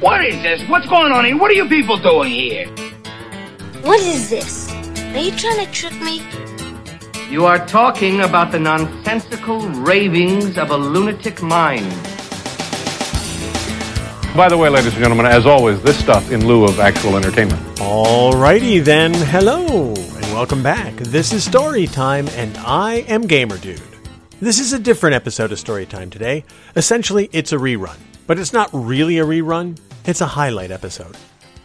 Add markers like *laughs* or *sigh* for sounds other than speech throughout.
What is this? What's going on here? What are you people doing here? What is this? Are you trying to trick me? You are talking about the nonsensical ravings of a lunatic mind. By the way, ladies and gentlemen, as always, this stuff in lieu of actual entertainment. Alrighty then, hello, and welcome back. This is Story Time, and I am Gamer Dude. This is a different episode of Story Time today. Essentially, it's a rerun. But it's not really a rerun, it's a highlight episode.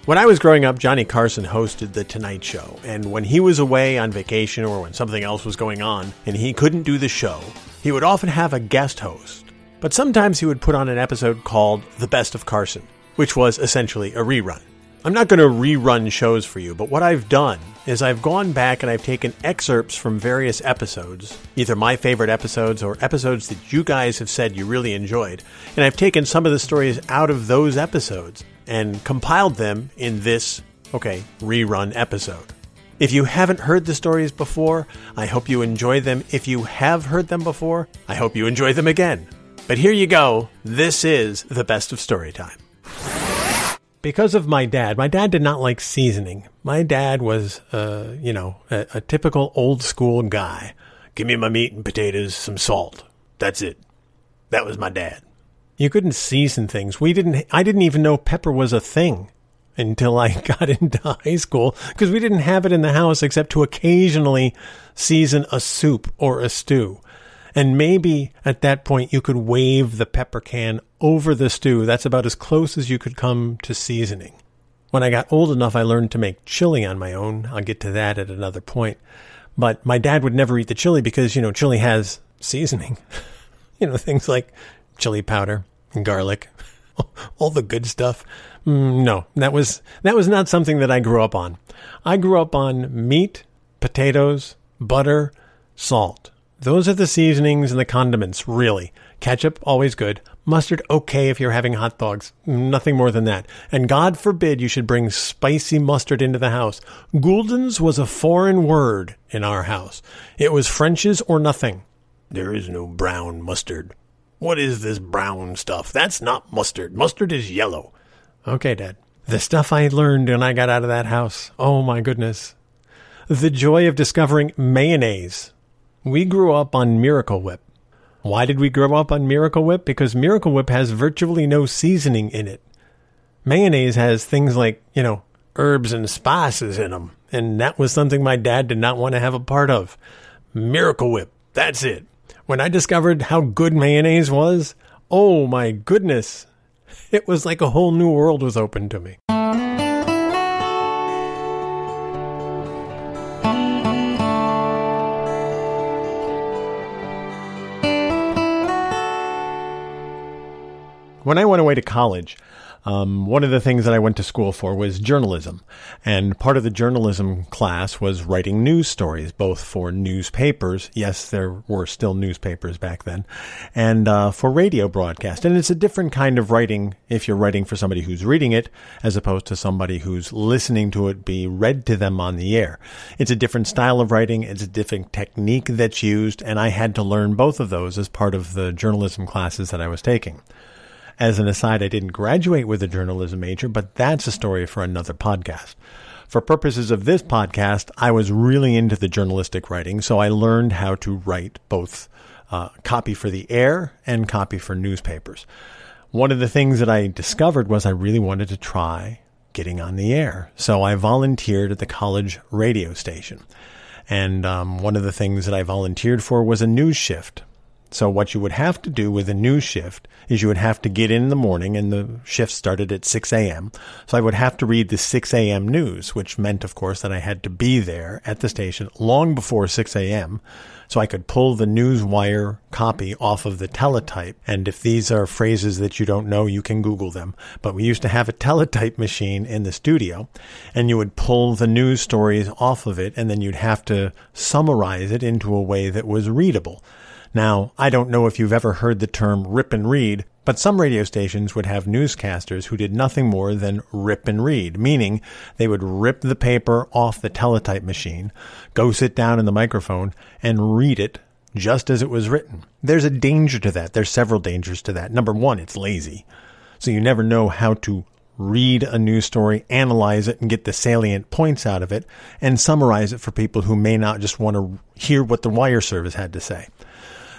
When I was growing up, Johnny Carson hosted The Tonight Show, and when he was away on vacation or when something else was going on and he couldn't do the show, he would often have a guest host but sometimes he would put on an episode called The Best of Carson, which was essentially a rerun. I'm not going to rerun shows for you, but what I've done is I've gone back and I've taken excerpts from various episodes, either my favorite episodes or episodes that you guys have said you really enjoyed, and I've taken some of the stories out of those episodes and compiled them in this, okay, rerun episode. If you haven't heard the stories before, I hope you enjoy them. If you have heard them before, I hope you enjoy them again. But here you go. This is the best of story time. Because of my dad, my dad did not like seasoning. My dad was, uh, you know, a, a typical old school guy. Give me my meat and potatoes, some salt. That's it. That was my dad. You couldn't season things. We didn't, I didn't even know pepper was a thing until I *laughs* got into high school because we didn't have it in the house except to occasionally season a soup or a stew. And maybe at that point you could wave the pepper can over the stew. That's about as close as you could come to seasoning. When I got old enough, I learned to make chili on my own. I'll get to that at another point. But my dad would never eat the chili because, you know, chili has seasoning. *laughs* you know, things like chili powder and garlic, *laughs* all the good stuff. Mm, no, that was, that was not something that I grew up on. I grew up on meat, potatoes, butter, salt. Those are the seasonings and the condiments, really. Ketchup, always good. Mustard, okay if you're having hot dogs. Nothing more than that. And God forbid you should bring spicy mustard into the house. Gulden's was a foreign word in our house. It was French's or nothing. There is no brown mustard. What is this brown stuff? That's not mustard. Mustard is yellow. Okay, Dad. The stuff I learned when I got out of that house. Oh my goodness. The joy of discovering mayonnaise we grew up on Miracle Whip. Why did we grow up on Miracle Whip? Because Miracle Whip has virtually no seasoning in it. Mayonnaise has things like, you know, herbs and spices in them. And that was something my dad did not want to have a part of. Miracle Whip. That's it. When I discovered how good mayonnaise was, oh my goodness. *laughs* It was like a whole new world was open to me. When I went away to college, um, one of the things that I went to school for was journalism. And part of the journalism class was writing news stories, both for newspapers. Yes, there were still newspapers back then, and uh, for radio broadcast. And it's a different kind of writing if you're writing for somebody who's reading it as opposed to somebody who's listening to it be read to them on the air. It's a different style of writing. It's a different technique that's used. And I had to learn both of those as part of the journalism classes that I was taking. As an aside, I didn't graduate with a journalism major, but that's a story for another podcast. For purposes of this podcast, I was really into the journalistic writing, so I learned how to write both uh, copy for the air and copy for newspapers. One of the things that I discovered was I really wanted to try getting on the air. So I volunteered at the college radio station. And um, one of the things that I volunteered for was a news shift. So what you would have to do with a news shift is you would have to get in, the morning and the shift started at 6 a.m. So I would have to read the 6 a.m. news, which meant, of course, that I had to be there at the station long before 6 a.m. So I could pull the news wire copy off of the teletype. And if these are phrases that you don't know, you can Google them. But we used to have a teletype machine in the studio and you would pull the news stories off of it and then you'd have to summarize it into a way that was readable. Now, I don't know if you've ever heard the term rip and read, but some radio stations would have newscasters who did nothing more than rip and read, meaning they would rip the paper off the teletype machine, go sit down in the microphone, and read it just as it was written. There's a danger to that. There's several dangers to that. Number one, it's lazy. So you never know how to read a news story, analyze it, and get the salient points out of it, and summarize it for people who may not just want to hear what the wire service had to say.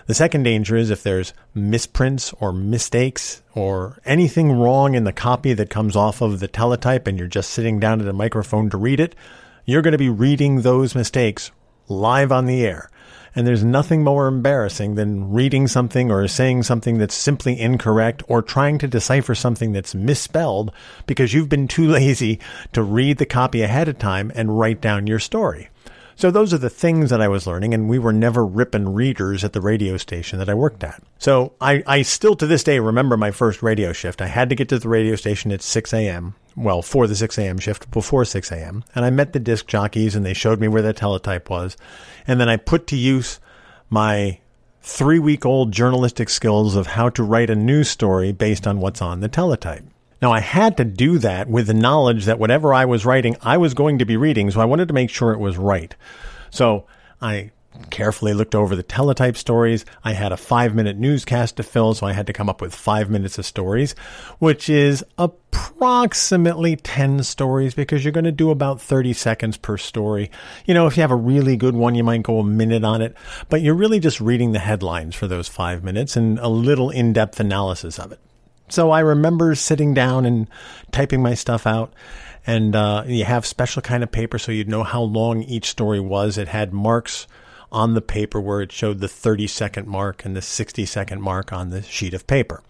The second danger is if there's misprints or mistakes or anything wrong in the copy that comes off of the teletype and you're just sitting down at a microphone to read it, you're going to be reading those mistakes live on the air. And there's nothing more embarrassing than reading something or saying something that's simply incorrect or trying to decipher something that's misspelled because you've been too *laughs* lazy to read the copy ahead of time and write down your story. So those are the things that I was learning, and we were never ripping readers at the radio station that I worked at. So I, I still to this day remember my first radio shift. I had to get to the radio station at 6 a.m. Well, for the 6 a.m. shift, before 6 a.m. And I met the disc jockeys, and they showed me where the teletype was. And then I put to use my three week old journalistic skills of how to write a news story based on what's on the teletype. Now, I had to do that with the knowledge that whatever I was writing, I was going to be reading, so I wanted to make sure it was right. So I carefully looked over the teletype stories. I had a five minute newscast to fill, so I had to come up with five minutes of stories, which is approximately 10 stories because you're going to do about 30 seconds per story. You know, if you have a really good one, you might go a minute on it, but you're really just reading the headlines for those five minutes and a little in depth analysis of it. So I remember sitting down and typing my stuff out. And uh, you have special kind of paper so you'd know how long each story was. It had marks on the paper where it showed the 30 second mark and the 60 second mark on the sheet of paper.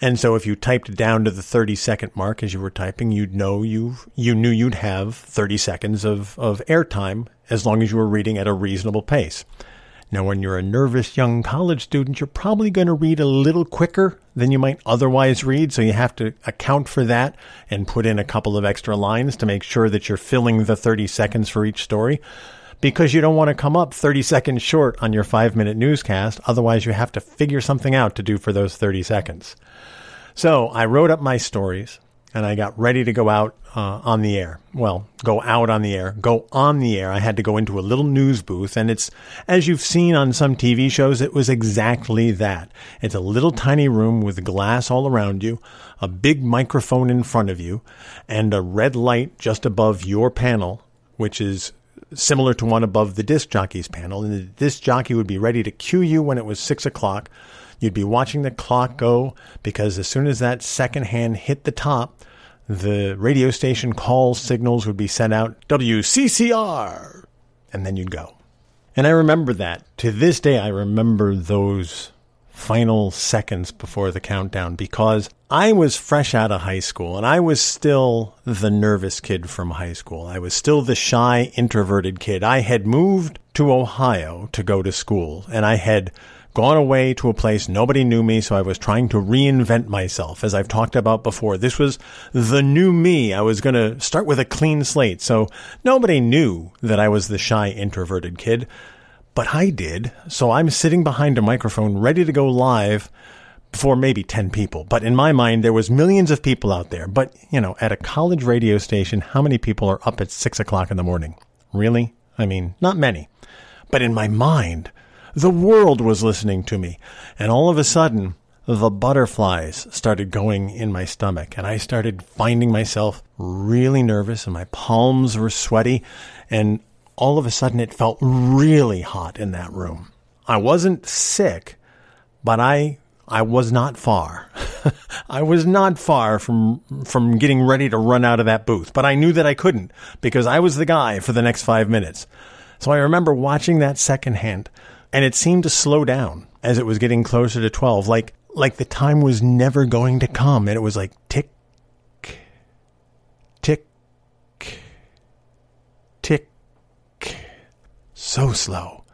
And so if you typed down to the 30 second mark as you were typing, you'd know you you knew you'd have 30 seconds of, of airtime as long as you were reading at a reasonable pace. Now, when you're a nervous young college student, you're probably going to read a little quicker than you might otherwise read. So you have to account for that and put in a couple of extra lines to make sure that you're filling the 30 seconds for each story because you don't want to come up 30 seconds short on your five minute newscast. Otherwise, you have to figure something out to do for those 30 seconds. So I wrote up my stories and I got ready to go out uh, on the air. Well, go out on the air, go on the air. I had to go into a little news booth, and it's as you've seen on some TV shows, it was exactly that. It's a little tiny room with glass all around you, a big microphone in front of you, and a red light just above your panel, which is similar to one above the disc jockey's panel. And the disc jockey would be ready to cue you when it was six o'clock. You'd be watching the clock go because as soon as that second hand hit the top, the radio station call signals would be sent out WCCR, and then you'd go. And I remember that. To this day, I remember those final seconds before the countdown because I was fresh out of high school and I was still the nervous kid from high school. I was still the shy, introverted kid. I had moved to Ohio to go to school and I had gone away to a place nobody knew me, so I was trying to reinvent myself. As I've talked about before, this was the new me. I was going to start with a clean slate, so nobody knew that I was the shy, introverted kid. But I did, so I'm sitting behind a microphone ready to go live for maybe 10 people. But in my mind, there was millions of people out there. But, you know, at a college radio station, how many people are up at six o'clock in the morning? Really? I mean, not many. But in my mind, the world was listening to me. And all of a sudden, the butterflies started going in my stomach and I started finding myself really nervous and my palms were sweaty and all of a sudden it felt really hot in that room. I wasn't sick, but I I was not far. *laughs* I was not far from from getting ready to run out of that booth, but I knew that I couldn't because I was the guy for the next 5 minutes. So I remember watching that second hand and it seemed to slow down as it was getting closer to 12 like like the time was never going to come and it was like tick tick tick so slow.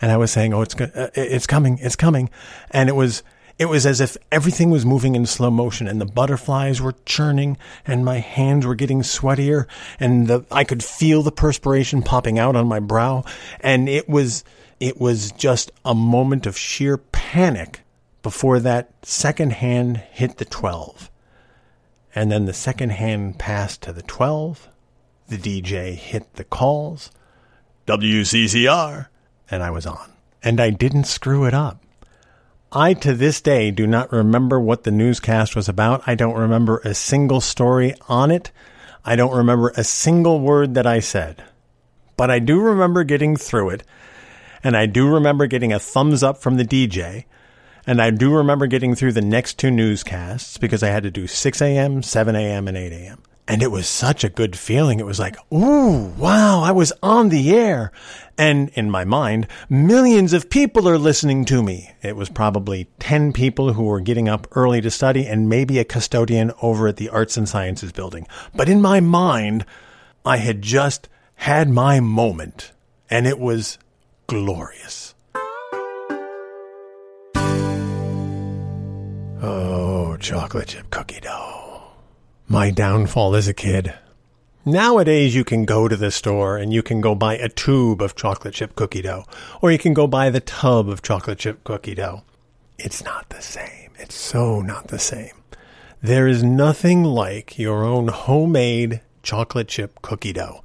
And i was saying oh it's uh, it's coming it's coming. And it was it was as if everything was moving in slow motion and the butterflies were churning and my hands were getting sweatier and the, I could feel the perspiration popping out on my brow and it was it was just a moment of sheer panic before that second hand hit the 12. And then the second hand passed to the 12. The DJ hit the calls. WCCR. And I was on. And I didn't screw it up. I, to this day, do not remember what the newscast was about. I don't remember a single story on it. I don't remember a single word that I said. But I do remember getting through it. And I do remember getting a thumbs up from the DJ. And I do remember getting through the next two newscasts because I had to do 6 a.m., 7 a.m., and 8 a.m. And it was such a good feeling. It was like, ooh, wow, I was on the air. And in my mind, millions of people are listening to me. It was probably 10 people who were getting up early to study and maybe a custodian over at the Arts and Sciences building. But in my mind, I had just had my moment and it was glorious. Oh, chocolate chip cookie dough. My downfall as a kid. Nowadays, you can go to the store and you can go buy a tube of chocolate chip cookie dough, or you can go buy the tub of chocolate chip cookie dough. It's not the same. It's so not the same. There is nothing like your own homemade chocolate chip cookie dough.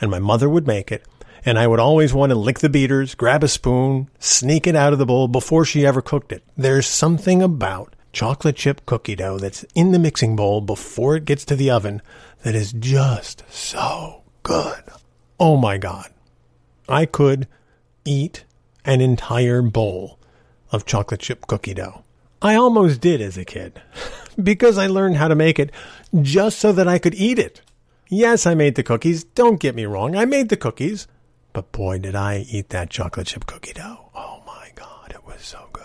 And my mother would make it, and I would always want to lick the beaters, grab a spoon, sneak it out of the bowl before she ever cooked it. There's something about chocolate chip cookie dough that's in the mixing bowl before it gets to the oven that is just so good. Oh my God. I could eat an entire bowl of chocolate chip cookie dough. I almost did as a kid *laughs* because I learned how to make it just so that I could eat it. Yes, I made the cookies. Don't get me wrong. I made the cookies. But boy, did I eat that chocolate chip cookie dough. Oh my God, it was so good.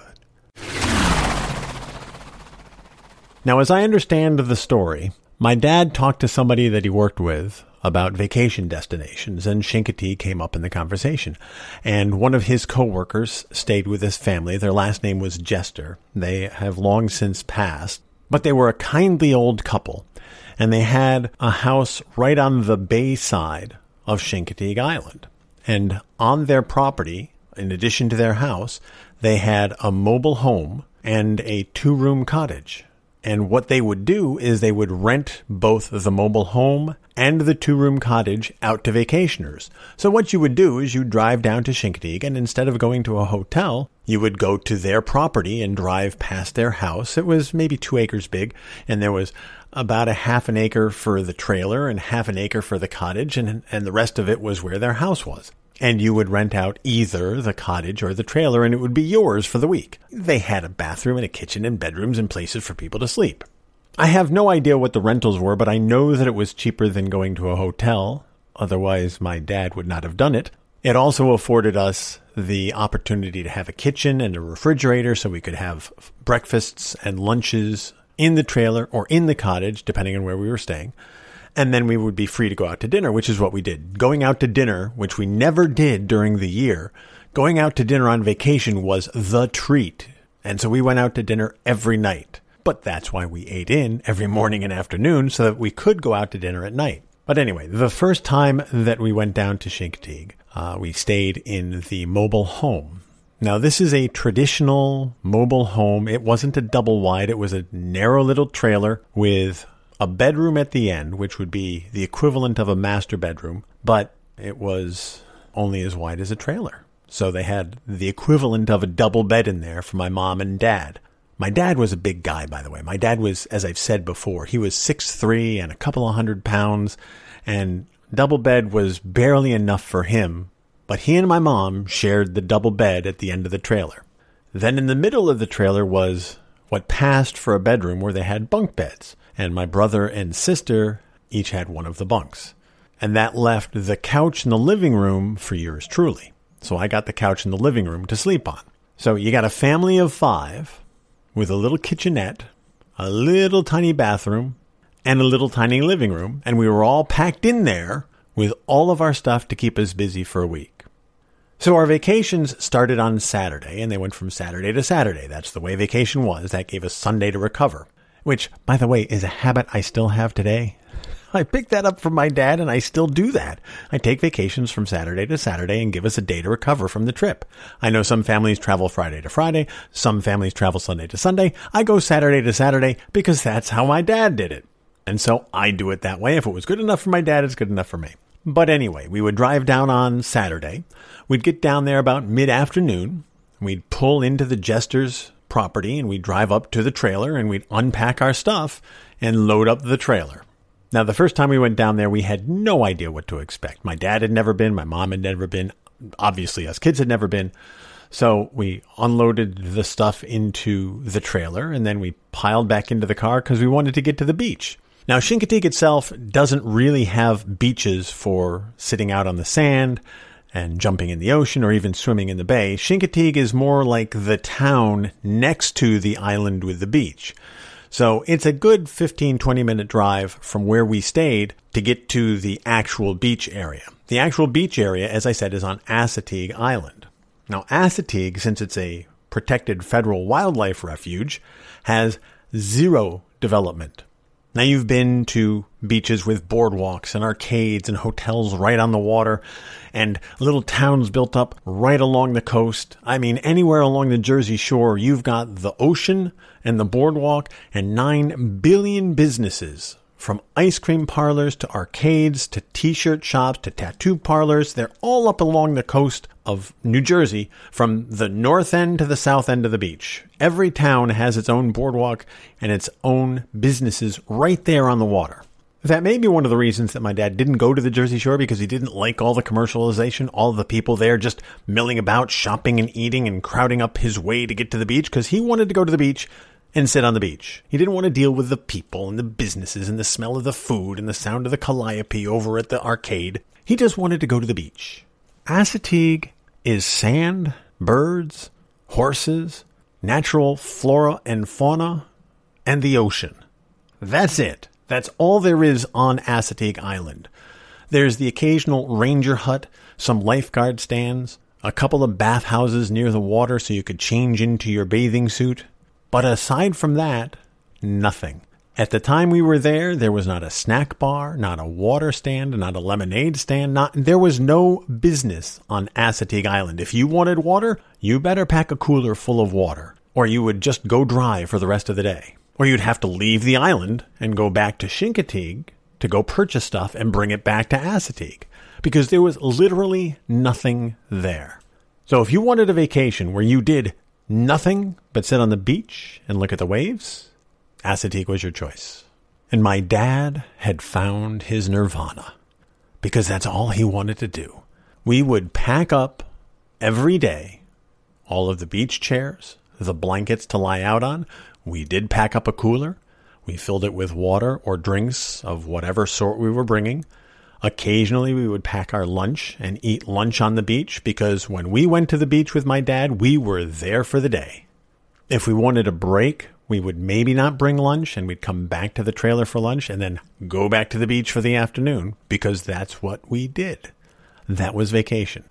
Now, as I understand the story, my dad talked to somebody that he worked with about vacation destinations, and Chincoteague came up in the conversation. And one of his coworkers stayed with his family. Their last name was Jester. They have long since passed, but they were a kindly old couple, and they had a house right on the bay side of Chincoteague Island. And on their property, in addition to their house, they had a mobile home and a two room cottage. And what they would do is they would rent both the mobile home and the two room cottage out to vacationers. So what you would do is you'd drive down to Chincoteague and instead of going to a hotel, you would go to their property and drive past their house. It was maybe two acres big and there was about a half an acre for the trailer and half an acre for the cottage and, and the rest of it was where their house was and you would rent out either the cottage or the trailer and it would be yours for the week. They had a bathroom and a kitchen and bedrooms and places for people to sleep. I have no idea what the rentals were, but I know that it was cheaper than going to a hotel. Otherwise, my dad would not have done it. It also afforded us the opportunity to have a kitchen and a refrigerator so we could have breakfasts and lunches in the trailer or in the cottage, depending on where we were staying and then we would be free to go out to dinner, which is what we did. Going out to dinner, which we never did during the year, going out to dinner on vacation was the treat. And so we went out to dinner every night. But that's why we ate in every morning and afternoon so that we could go out to dinner at night. But anyway, the first time that we went down to Chincoteague, uh, we stayed in the mobile home. Now, this is a traditional mobile home. It wasn't a double wide. It was a narrow little trailer with a bedroom at the end, which would be the equivalent of a master bedroom, but it was only as wide as a trailer. So they had the equivalent of a double bed in there for my mom and dad. My dad was a big guy, by the way. My dad was, as I've said before, he was six three and a couple of hundred pounds, and double bed was barely enough for him, but he and my mom shared the double bed at the end of the trailer. Then in the middle of the trailer was what passed for a bedroom where they had bunk beds and my brother and sister each had one of the bunks. And that left the couch in the living room for yours truly. So I got the couch in the living room to sleep on. So you got a family of five with a little kitchenette, a little tiny bathroom, and a little tiny living room. And we were all packed in there with all of our stuff to keep us busy for a week. So our vacations started on Saturday and they went from Saturday to Saturday. That's the way vacation was. That gave us Sunday to recover which, by the way, is a habit I still have today. I picked that up from my dad and I still do that. I take vacations from Saturday to Saturday and give us a day to recover from the trip. I know some families travel Friday to Friday. Some families travel Sunday to Sunday. I go Saturday to Saturday because that's how my dad did it. And so I do it that way. If it was good enough for my dad, it's good enough for me. But anyway, we would drive down on Saturday. We'd get down there about mid afternoon. We'd pull into the Jester's property and we'd drive up to the trailer and we'd unpack our stuff and load up the trailer. Now, the first time we went down there, we had no idea what to expect. My dad had never been, my mom had never been, obviously, us kids had never been. So we unloaded the stuff into the trailer and then we piled back into the car because we wanted to get to the beach. Now, Chincoteague itself doesn't really have beaches for sitting out on the sand and jumping in the ocean or even swimming in the bay. Chincoteague is more like the town next to the island with the beach. So it's a good 15, 20 minute drive from where we stayed to get to the actual beach area. The actual beach area, as I said, is on Assateague Island. Now, Assateague, since it's a protected federal wildlife refuge, has zero development. Now you've been to beaches with boardwalks and arcades and hotels right on the water and little towns built up right along the coast. I mean, anywhere along the Jersey shore, you've got the ocean and the boardwalk and nine billion businesses from ice cream parlors to arcades to t-shirt shops to tattoo parlors, they're all up along the coast of New Jersey from the north end to the south end of the beach. Every town has its own boardwalk and its own businesses right there on the water. That may be one of the reasons that my dad didn't go to the Jersey Shore because he didn't like all the commercialization, all the people there just milling about, shopping and eating and crowding up his way to get to the beach because he wanted to go to the beach and sit on the beach. He didn't want to deal with the people and the businesses and the smell of the food and the sound of the calliope over at the arcade. He just wanted to go to the beach. Assateague is sand, birds, horses, natural flora and fauna, and the ocean. That's it. That's all there is on Assateague Island. There's the occasional ranger hut, some lifeguard stands, a couple of bathhouses near the water so you could change into your bathing suit, but aside from that, nothing. At the time we were there, there was not a snack bar, not a water stand, not a lemonade stand, not there was no business on Assateague Island. If you wanted water, you better pack a cooler full of water, or you would just go dry for the rest of the day. Or you'd have to leave the island and go back to Chincoteague to go purchase stuff and bring it back to Assateague because there was literally nothing there. So if you wanted a vacation where you did nothing but sit on the beach and look at the waves, Assateague was your choice. And my dad had found his nirvana because that's all he wanted to do. We would pack up every day all of the beach chairs, the blankets to lie out on. We did pack up a cooler. We filled it with water or drinks of whatever sort we were bringing. Occasionally, we would pack our lunch and eat lunch on the beach because when we went to the beach with my dad, we were there for the day. If we wanted a break, we would maybe not bring lunch and we'd come back to the trailer for lunch and then go back to the beach for the afternoon because that's what we did. That was vacation.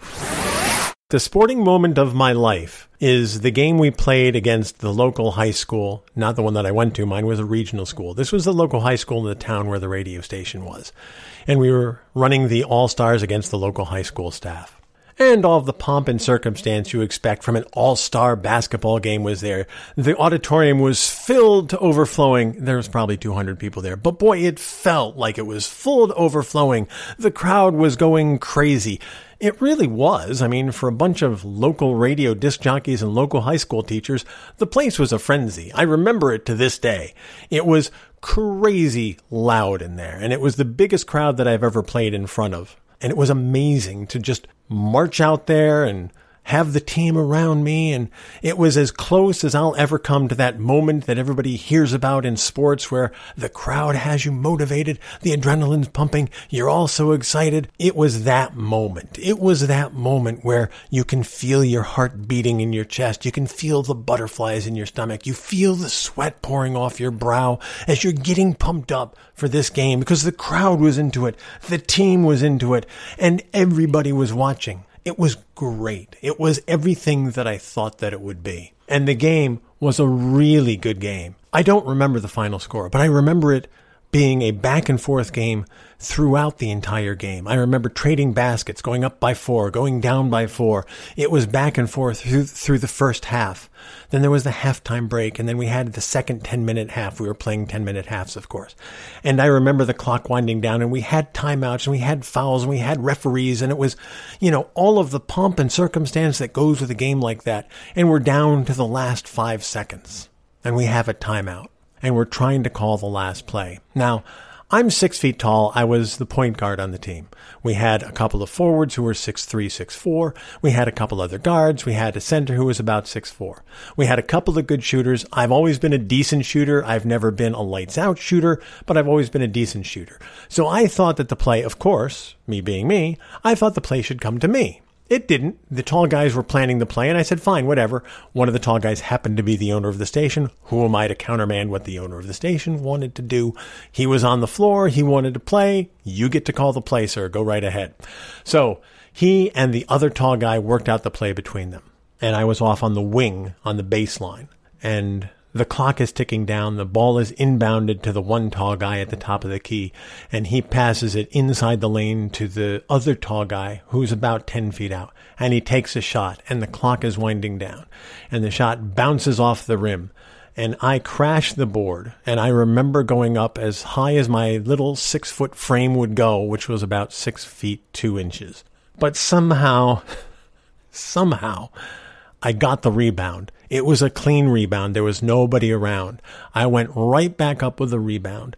The sporting moment of my life is the game we played against the local high school, not the one that I went to. Mine was a regional school. This was the local high school in the town where the radio station was. And we were running the All Stars against the local high school staff and all of the pomp and circumstance you expect from an all-star basketball game was there. The auditorium was filled to overflowing. There was probably 200 people there, but boy, it felt like it was full to overflowing. The crowd was going crazy. It really was. I mean, for a bunch of local radio disc jockeys and local high school teachers, the place was a frenzy. I remember it to this day. It was crazy loud in there, and it was the biggest crowd that I've ever played in front of. And it was amazing to just march out there and have the team around me. And it was as close as I'll ever come to that moment that everybody hears about in sports where the crowd has you motivated, the adrenaline's pumping, you're all so excited. It was that moment. It was that moment where you can feel your heart beating in your chest. You can feel the butterflies in your stomach. You feel the sweat pouring off your brow as you're getting pumped up for this game because the crowd was into it. The team was into it and everybody was watching. It was great. It was everything that I thought that it would be. And the game was a really good game. I don't remember the final score, but I remember it being a back and forth game throughout the entire game. I remember trading baskets, going up by four, going down by four. It was back and forth through, through the first half. Then there was the halftime break, and then we had the second 10 minute half. We were playing 10 minute halves, of course. And I remember the clock winding down, and we had timeouts, and we had fouls, and we had referees, and it was, you know, all of the pomp and circumstance that goes with a game like that. And we're down to the last five seconds, and we have a timeout, and we're trying to call the last play. Now, I'm six feet tall. I was the point guard on the team. We had a couple of forwards who were six three, six four. We had a couple other guards. We had a center who was about six four. We had a couple of good shooters. I've always been a decent shooter. I've never been a lights out shooter, but I've always been a decent shooter. So I thought that the play, of course, me being me, I thought the play should come to me. It didn't. The tall guys were planning the play, and I said, fine, whatever. One of the tall guys happened to be the owner of the station. Who am I to countermand what the owner of the station wanted to do? He was on the floor. He wanted to play. You get to call the play, sir. Go right ahead. So he and the other tall guy worked out the play between them. And I was off on the wing on the baseline. And the clock is ticking down. The ball is inbounded to the one tall guy at the top of the key, and he passes it inside the lane to the other tall guy who's about 10 feet out. And he takes a shot, and the clock is winding down, and the shot bounces off the rim. And I crash the board, and I remember going up as high as my little six foot frame would go, which was about six feet two inches. But somehow, *laughs* somehow, I got the rebound it was a clean rebound. There was nobody around. I went right back up with the rebound,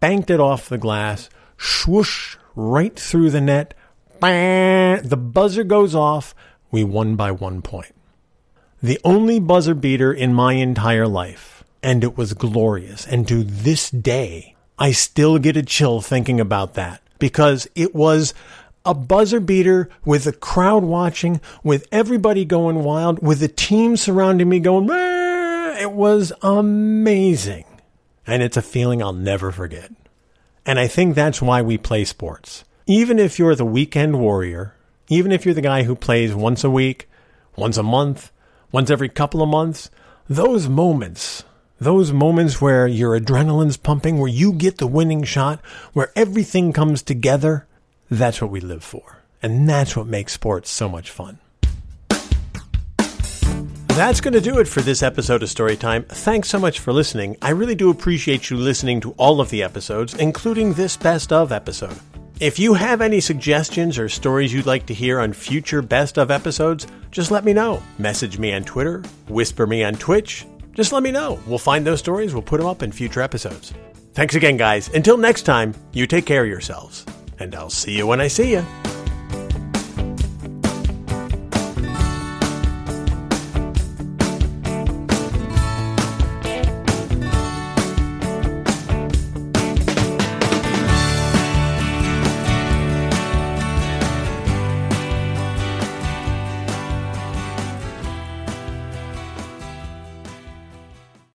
banked it off the glass, swoosh right through the net. The buzzer goes off. We won by one point. The only buzzer beater in my entire life. And it was glorious. And to this day, I still get a chill thinking about that because it was a buzzer beater with the crowd watching, with everybody going wild, with the team surrounding me going, it was amazing. And it's a feeling I'll never forget. And I think that's why we play sports. Even if you're the weekend warrior, even if you're the guy who plays once a week, once a month, once every couple of months, those moments, those moments where your adrenaline's pumping, where you get the winning shot, where everything comes together, that's what we live for. And that's what makes sports so much fun. That's going to do it for this episode of Storytime. Thanks so much for listening. I really do appreciate you listening to all of the episodes, including this best of episode. If you have any suggestions or stories you'd like to hear on future best of episodes, just let me know. Message me on Twitter, whisper me on Twitch. Just let me know. We'll find those stories, we'll put them up in future episodes. Thanks again, guys. Until next time, you take care of yourselves and I'll see you when I see you.